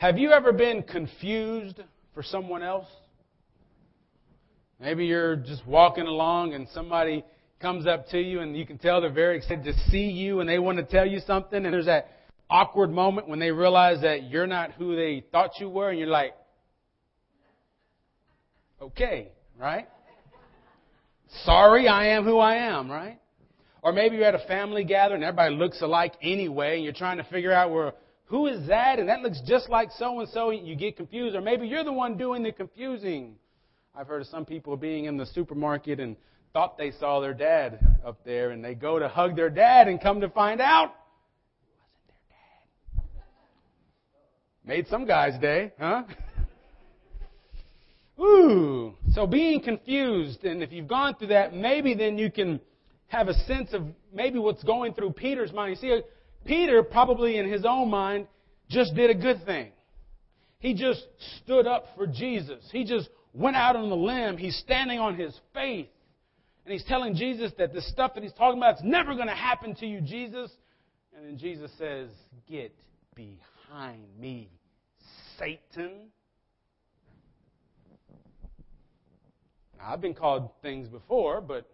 Have you ever been confused for someone else? Maybe you're just walking along and somebody comes up to you and you can tell they're very excited to see you and they want to tell you something and there's that awkward moment when they realize that you're not who they thought you were and you're like, okay, right? Sorry, I am who I am, right? Or maybe you're at a family gathering and everybody looks alike anyway and you're trying to figure out where who is that? And that looks just like so and so. You get confused. Or maybe you're the one doing the confusing. I've heard of some people being in the supermarket and thought they saw their dad up there and they go to hug their dad and come to find out wasn't their dad. Made some guy's day, huh? Ooh. So being confused, and if you've gone through that, maybe then you can have a sense of maybe what's going through Peter's mind. You see, Peter probably in his own mind just did a good thing. He just stood up for Jesus. He just went out on the limb. He's standing on his faith. And he's telling Jesus that the stuff that he's talking about is never going to happen to you, Jesus. And then Jesus says, Get behind me, Satan. Now, I've been called things before, but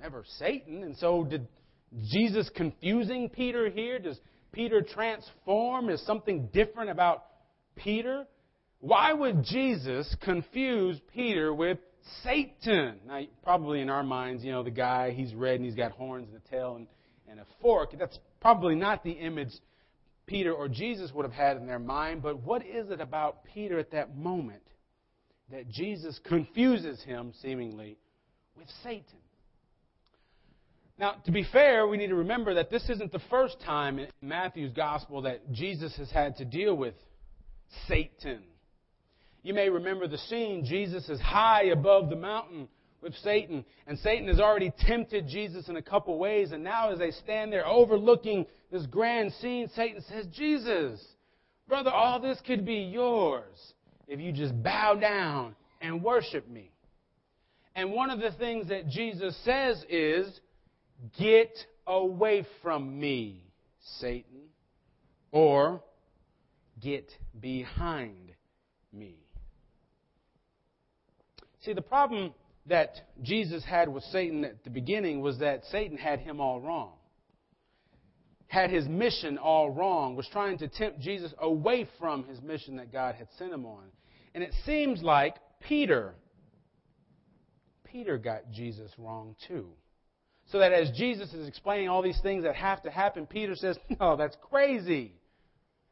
never Satan. And so, did Jesus confusing Peter here? Does Peter transform? Is something different about Peter? Why would Jesus confuse Peter with Satan? Now, probably in our minds, you know, the guy, he's red and he's got horns and a tail and, and a fork. That's probably not the image Peter or Jesus would have had in their mind. But what is it about Peter at that moment that Jesus confuses him, seemingly, with Satan? Now, to be fair, we need to remember that this isn't the first time in Matthew's gospel that Jesus has had to deal with Satan. You may remember the scene. Jesus is high above the mountain with Satan, and Satan has already tempted Jesus in a couple ways. And now, as they stand there overlooking this grand scene, Satan says, Jesus, brother, all this could be yours if you just bow down and worship me. And one of the things that Jesus says is, Get away from me, Satan, or get behind me. See, the problem that Jesus had with Satan at the beginning was that Satan had him all wrong. Had his mission all wrong, was trying to tempt Jesus away from his mission that God had sent him on. And it seems like Peter, Peter got Jesus wrong too. So that as Jesus is explaining all these things that have to happen, Peter says, No, that's crazy.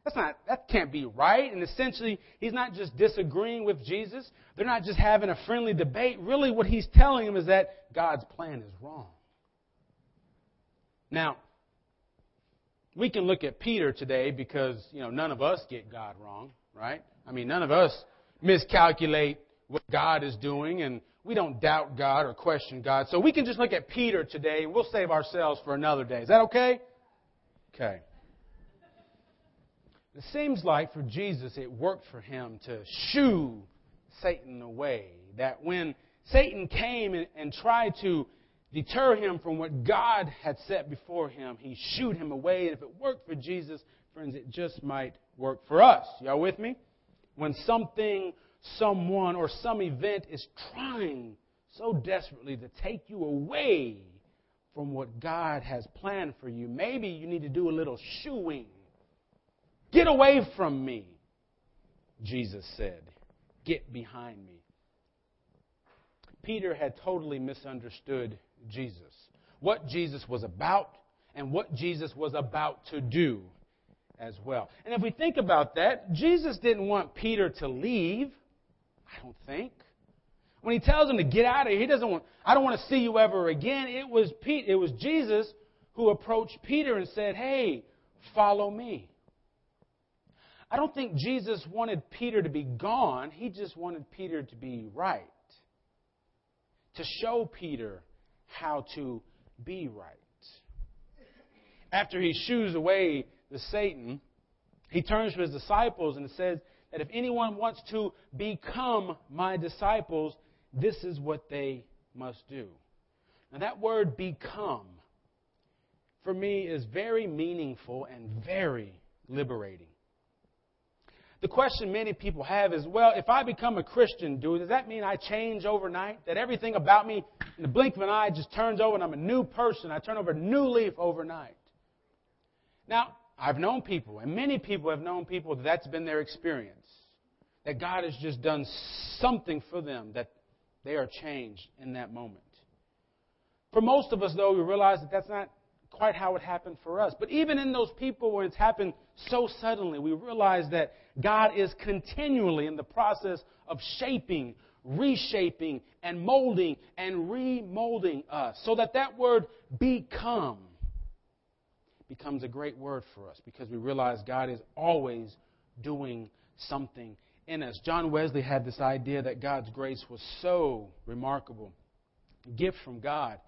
That's not, that can't be right. And essentially, he's not just disagreeing with Jesus. They're not just having a friendly debate. Really, what he's telling him is that God's plan is wrong. Now, we can look at Peter today because, you know, none of us get God wrong, right? I mean, none of us miscalculate what God is doing and we don't doubt God or question God. So we can just look at Peter today we'll save ourselves for another day. Is that okay? Okay. It seems like for Jesus it worked for him to shoo Satan away. That when Satan came and, and tried to deter him from what God had set before him, he shooed him away. And if it worked for Jesus, friends, it just might work for us. Y'all with me? When something someone or some event is trying so desperately to take you away from what God has planned for you, maybe you need to do a little shooing. Get away from me, Jesus said. Get behind me. Peter had totally misunderstood Jesus, what Jesus was about, and what Jesus was about to do as well. And if we think about that, Jesus didn't want Peter to leave. I don't think. When he tells him to get out of here, he doesn't want, I don't want to see you ever again. It was Pete, it was Jesus who approached Peter and said, Hey, follow me. I don't think Jesus wanted Peter to be gone. He just wanted Peter to be right. To show Peter how to be right. After he shoos away the Satan, he turns to his disciples and says, that if anyone wants to become my disciples, this is what they must do. Now, that word become, for me, is very meaningful and very liberating. the question many people have is, well, if I become a Christian, dude, does that mean I change overnight? That everything about me in the blink of an eye just turns over and I'm a new person? I turn over a new leaf overnight? Now, I've known people, and many people have known people that that's been their experience. That God has just done something for them, that they are changed in that moment. For most of us, though, we realize that that's not quite how it happened for us. But even in those people where it's happened so suddenly, we realize that God is continually in the process of shaping, reshaping, and molding and remolding us so that that word become becomes a great word for us because we realize God is always doing something in us. John Wesley had this idea that God's grace was so remarkable, a gift from God.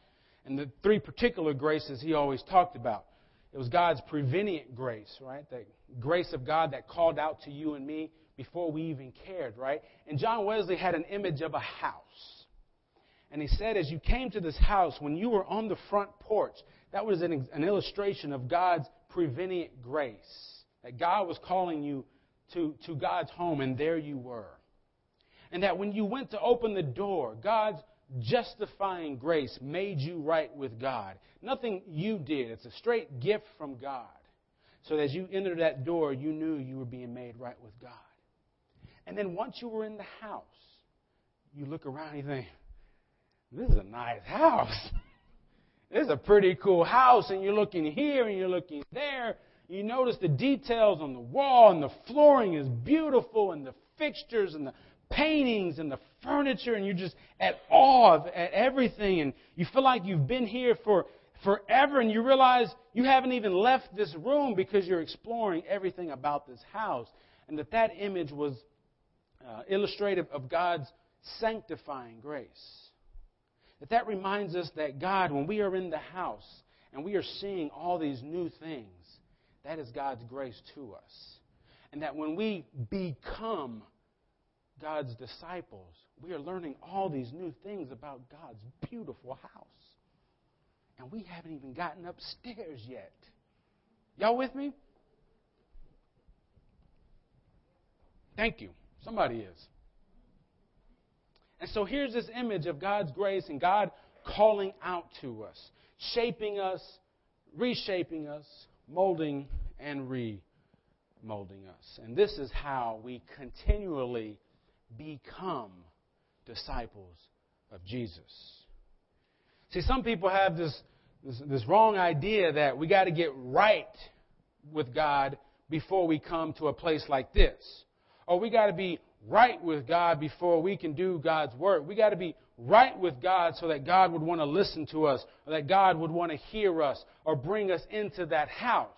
And the three particular graces he always talked about. It was God's prevenient grace, right? The grace of God that called out to you and me before we even cared, right? And John Wesley had an image of a house. And he said, as you came to this house, when you were on the front porch, that was an, an illustration of God's prevenient grace. That God was calling you to, to God's home, and there you were. And that when you went to open the door, God's justifying grace made you right with God. Nothing you did, it's a straight gift from God. So as you entered that door, you knew you were being made right with God. And then once you were in the house, you look around and you think, this is a nice house. This is a pretty cool house, and you're looking here and you're looking there. You notice the details on the wall, and the flooring is beautiful, and the fixtures and the paintings and the furniture, and you're just at awe at everything, and you feel like you've been here for forever, and you realize you haven't even left this room because you're exploring everything about this house, and that that image was uh, illustrative of God's sanctifying grace. That that reminds us that God, when we are in the house and we are seeing all these new things, that is God's grace to us. And that when we become God's disciples, we are learning all these new things about God's beautiful house. And we haven't even gotten upstairs yet. Y'all with me? Thank you. Somebody is. And so here's this image of God's grace and God calling out to us, shaping us, reshaping us, molding and remolding us. And this is how we continually become disciples of Jesus. See, some people have this, this, this wrong idea that we got to get right with God before we come to a place like this. Or we got to be right with God before we can do God's work. We got to be right with God so that God would want to listen to us, or that God would want to hear us, or bring us into that house.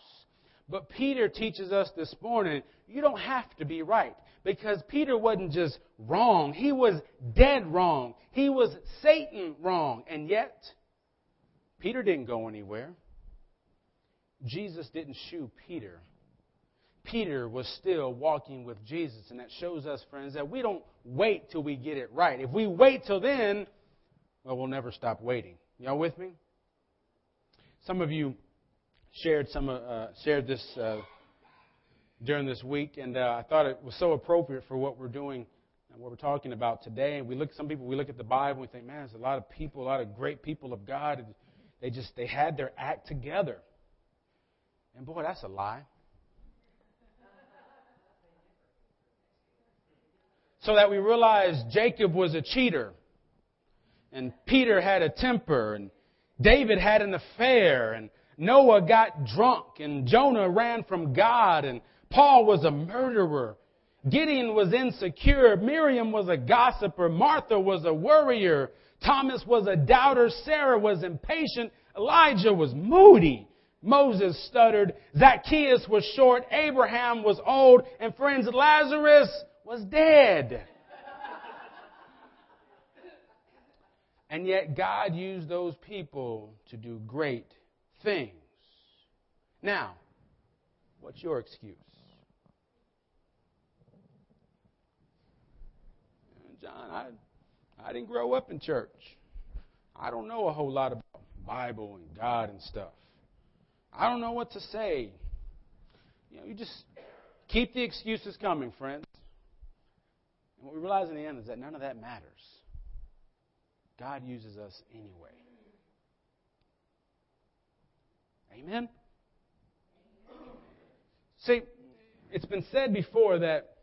But Peter teaches us this morning, you don't have to be right. Because Peter wasn't just wrong, he was dead wrong. He was Satan wrong. And yet, Peter didn't go anywhere. Jesus didn't shoo Peter Peter was still walking with Jesus. And that shows us, friends, that we don't wait till we get it right. If we wait till then, well, we'll never stop waiting. Y'all with me? Some of you shared some uh, shared this uh, during this week, and uh, I thought it was so appropriate for what we're doing and what we're talking about today. And we look, some people, we look at the Bible and we think, man, there's a lot of people, a lot of great people of God. They just they had their act together. And boy, that's a lie. So that we realize Jacob was a cheater, and Peter had a temper, and David had an affair, and Noah got drunk, and Jonah ran from God, and Paul was a murderer. Gideon was insecure. Miriam was a gossiper. Martha was a worrier. Thomas was a doubter. Sarah was impatient. Elijah was moody. Moses stuttered. Zacchaeus was short. Abraham was old. And friends, Lazarus was dead. and yet God used those people to do great things. Now, what's your excuse? John, I, I didn't grow up in church. I don't know a whole lot about Bible and God and stuff. I don't know what to say. You know, you just Keep the excuses coming, friends. And what we realize in the end is that none of that matters. God uses us anyway. Amen? See, it's been said before that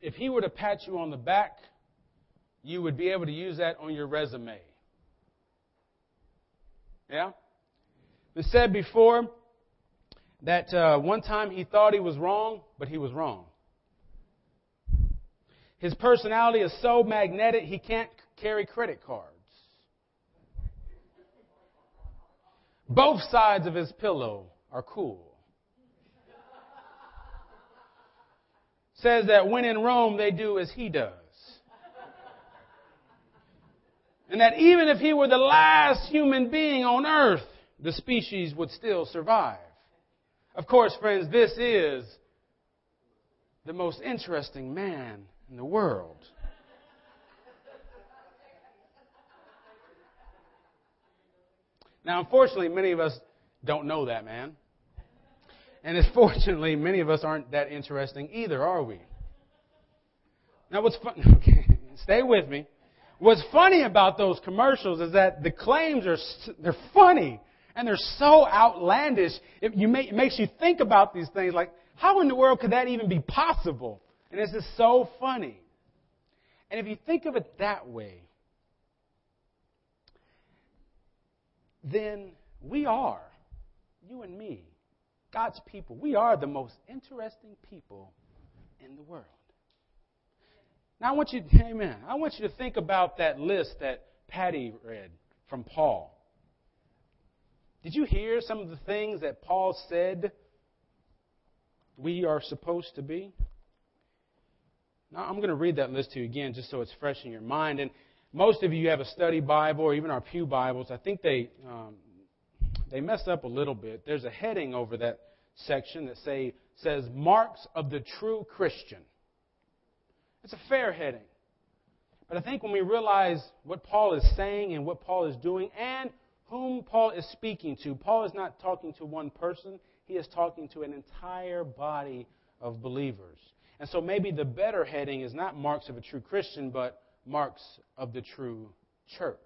if he were to pat you on the back, you would be able to use that on your resume. Yeah? It's said before that uh, one time he thought he was wrong, but he was wrong. His personality is so magnetic he can't carry credit cards. Both sides of his pillow are cool. Says that when in Rome, they do as he does. And that even if he were the last human being on earth, the species would still survive. Of course, friends, this is the most interesting man in the world. Now, unfortunately, many of us don't know that man. And unfortunately, many of us aren't that interesting either, are we? Now, what's fun? Okay, stay with me. What's funny about those commercials is that the claims are they're funny and they're so outlandish. It, you it makes you think about these things like, how in the world could that even be possible? And this is so funny. And if you think of it that way, then we are, you and me, God's people, we are the most interesting people in the world. Now I want you, amen, I want you to think about that list that Patty read from Paul. Did you hear some of the things that Paul said we are supposed to be? Now, I'm going to read that list to you again just so it's fresh in your mind. And most of you have a study Bible or even our Pew Bibles. I think they, um, they messed up a little bit. There's a heading over that section that say, says Marks of the True Christian. It's a fair heading. But I think when we realize what Paul is saying and what Paul is doing and whom Paul is speaking to, Paul is not talking to one person, he is talking to an entire body of believers. And so maybe the better heading is not marks of a true Christian, but marks of the true church.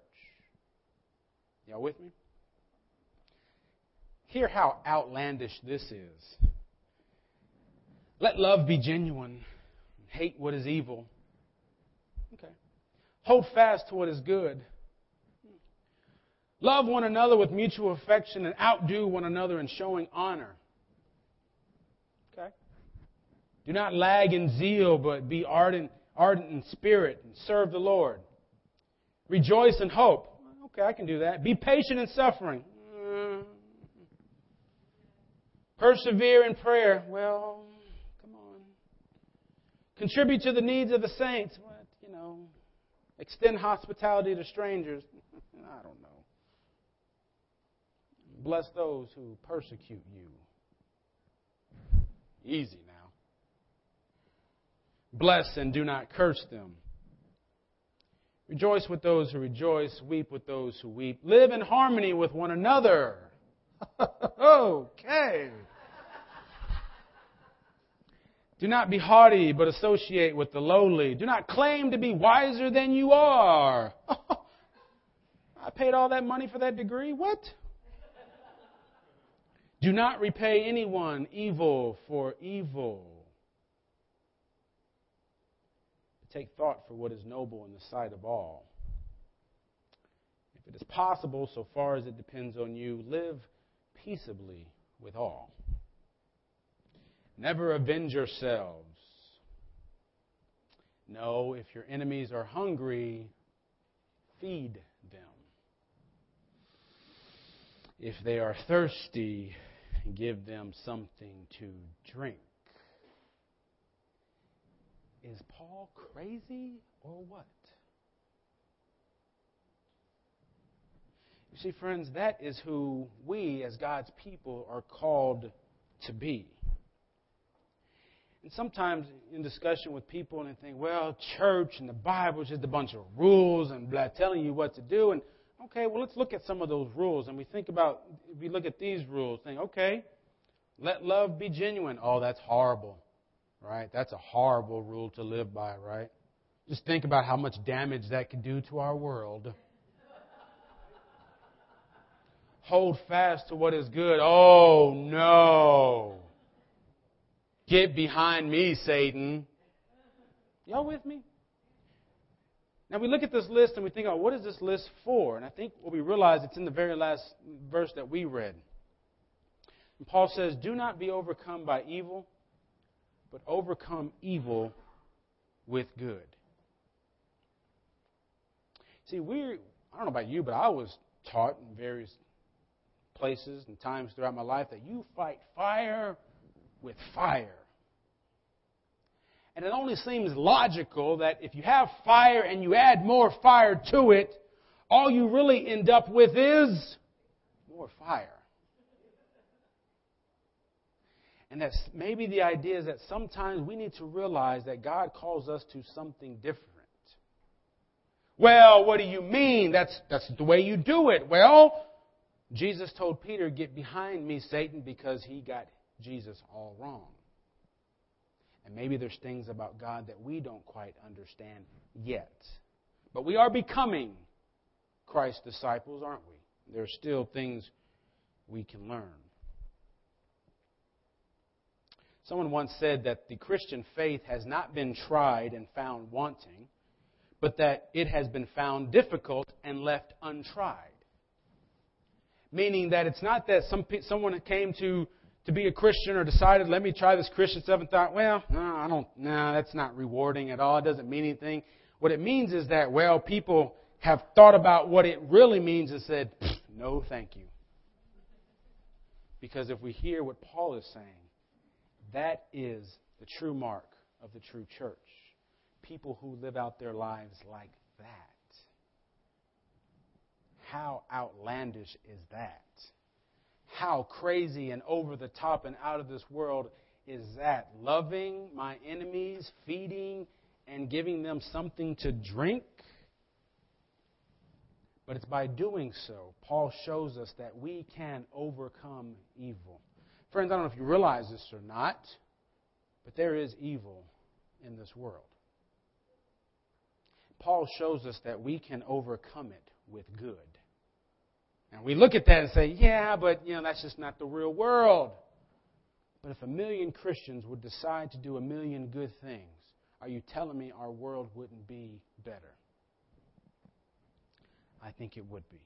Y'all with me? Hear how outlandish this is. Let love be genuine. Hate what is evil. Okay. Hold fast to what is good. Love one another with mutual affection and outdo one another in showing honor. Okay? Do not lag in zeal, but be ardent, ardent in spirit and serve the Lord. Rejoice in hope. Okay, I can do that. Be patient in suffering. Mm. Persevere in prayer. Well, come on. Contribute to the needs of the saints. What, you know, extend hospitality to strangers. I don't know. Bless those who persecute you. Easy now. Bless and do not curse them. Rejoice with those who rejoice, weep with those who weep. Live in harmony with one another. okay. Do not be haughty, but associate with the lowly. Do not claim to be wiser than you are. I paid all that money for that degree? What? Do not repay anyone evil for evil. Take thought for what is noble in the sight of all. If it is possible, so far as it depends on you, live peaceably with all. Never avenge yourselves. No, if your enemies are hungry, feed them. If they are thirsty, give them something to drink. Is Paul crazy or what? You see, friends, that is who we as God's people are called to be. And sometimes in discussion with people, and they think, well, church and the Bible is just a bunch of rules and blah, telling you what to do. And okay, well, let's look at some of those rules. And we think about, we look at these rules, think, okay, let love be genuine. Oh, that's horrible. Right? That's a horrible rule to live by, right? Just think about how much damage that could do to our world. Hold fast to what is good. Oh, no. Get behind me, Satan. Y'all with me? Now we look at this list and we think, oh, what is this list for? And I think what we realize it's in the very last verse that we read. And Paul says, Do not be overcome by evil, but overcome evil with good. See, we I don't know about you, but I was taught in various places and times throughout my life that you fight fire with fire. And it only seems logical that if you have fire and you add more fire to it, all you really end up with is more fire. And that's maybe the idea is that sometimes we need to realize that God calls us to something different. Well, what do you mean? That's, that's the way you do it. Well, Jesus told Peter, Get behind me, Satan, because he got Jesus all wrong. And maybe there's things about God that we don't quite understand yet. But we are becoming Christ's disciples, aren't we? There are still things we can learn. Someone once said that the Christian faith has not been tried and found wanting, but that it has been found difficult and left untried. Meaning that it's not that some, someone came to to be a Christian or decided, let me try this Christian stuff and thought, well, no, I don't, no, that's not rewarding at all. It doesn't mean anything. What it means is that, well, people have thought about what it really means and said, no, thank you. Because if we hear what Paul is saying, that is the true mark of the true church. People who live out their lives like that. How outlandish is that? How crazy and over the top and out of this world is that? Loving my enemies, feeding and giving them something to drink? But it's by doing so, Paul shows us that we can overcome evil. Friends, I don't know if you realize this or not, but there is evil in this world. Paul shows us that we can overcome it with good. And we look at that and say, yeah, but you know, that's just not the real world. But if a million Christians would decide to do a million good things, are you telling me our world wouldn't be better? I think it would be.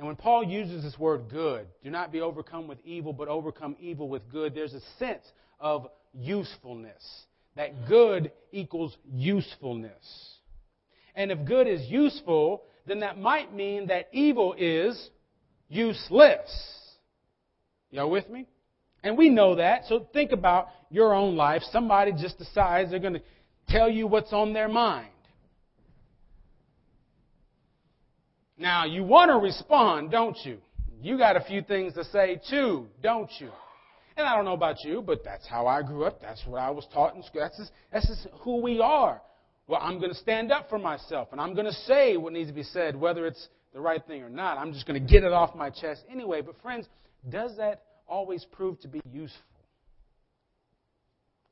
And when Paul uses this word good, do not be overcome with evil, but overcome evil with good, there's a sense of usefulness. That good equals usefulness. And if good is useful, then that might mean that evil is useless. Y'all with me? And we know that. So think about your own life. Somebody just decides they're going to tell you what's on their mind. Now, you want to respond, don't you? You got a few things to say too, don't you? And I don't know about you, but that's how I grew up. That's what I was taught in school. That's just, that's just who we are. Well, I'm going to stand up for myself and I'm going to say what needs to be said, whether it's the right thing or not. I'm just going to get it off my chest anyway. But, friends, does that always prove to be useful?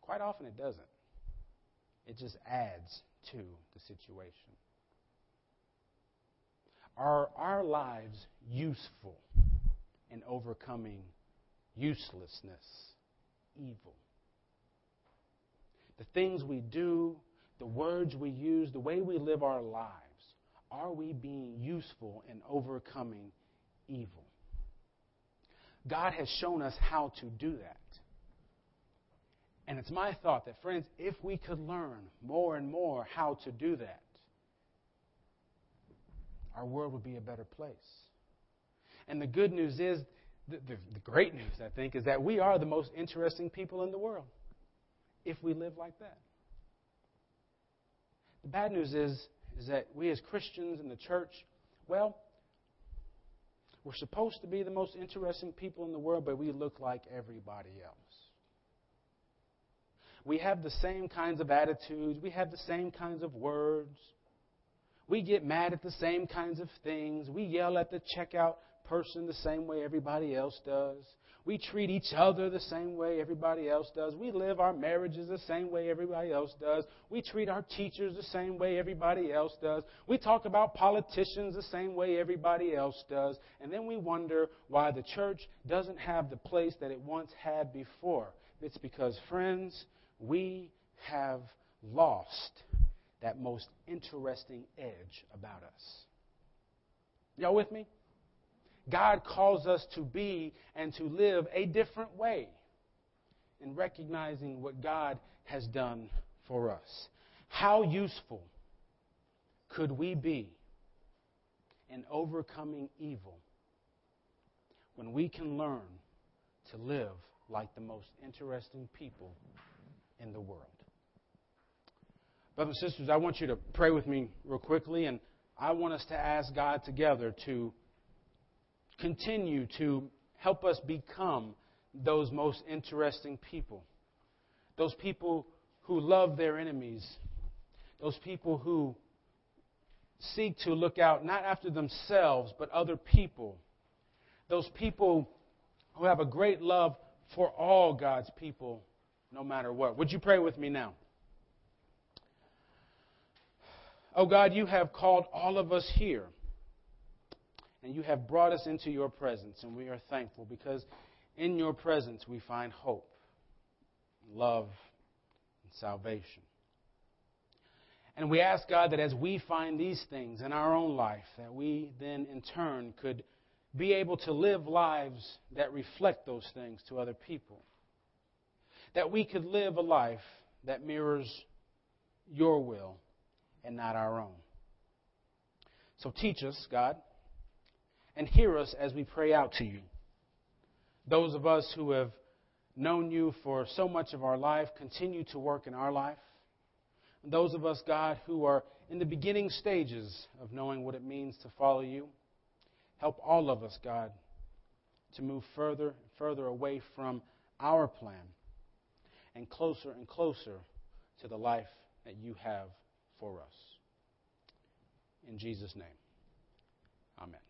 Quite often it doesn't. It just adds to the situation. Are our lives useful in overcoming uselessness, evil? The things we do the words we use, the way we live our lives, are we being useful in overcoming evil? God has shown us how to do that. And it's my thought that, friends, if we could learn more and more how to do that, our world would be a better place. And the good news is, the, the, the, great news, I think, is that we are the most interesting people in the world if we live like that. The bad news is, is that we as Christians in the church, well, we're supposed to be the most interesting people in the world, but we look like everybody else. We have the same kinds of attitudes. We have the same kinds of words. We get mad at the same kinds of things. We yell at the checkout person the same way everybody else does. We treat each other the same way everybody else does. We live our marriages the same way everybody else does. We treat our teachers the same way everybody else does. We talk about politicians the same way everybody else does. And then we wonder why the church doesn't have the place that it once had before. It's because, friends, we have lost that most interesting edge about us. Y'all with me? God calls us to be and to live a different way in recognizing what God has done for us. How useful could we be in overcoming evil when we can learn to live like the most interesting people in the world? Brothers and sisters, I want you to pray with me real quickly, and I want us to ask God together to continue to help us become those most interesting people. Those people who love their enemies. Those people who seek to look out not after themselves, but other people. Those people who have a great love for all God's people, no matter what. Would you pray with me now? Oh God, you have called all of us here and you have brought us into your presence, and we are thankful because in your presence we find hope, love, and salvation. And we ask God that as we find these things in our own life, that we then in turn could be able to live lives that reflect those things to other people. That we could live a life that mirrors your will and not our own. So teach us, God and hear us as we pray out to you. Those of us who have known you for so much of our life continue to work in our life. And those of us, God, who are in the beginning stages of knowing what it means to follow you, help all of us, God, to move further and further away from our plan and closer and closer to the life that you have for us. In Jesus' name, amen.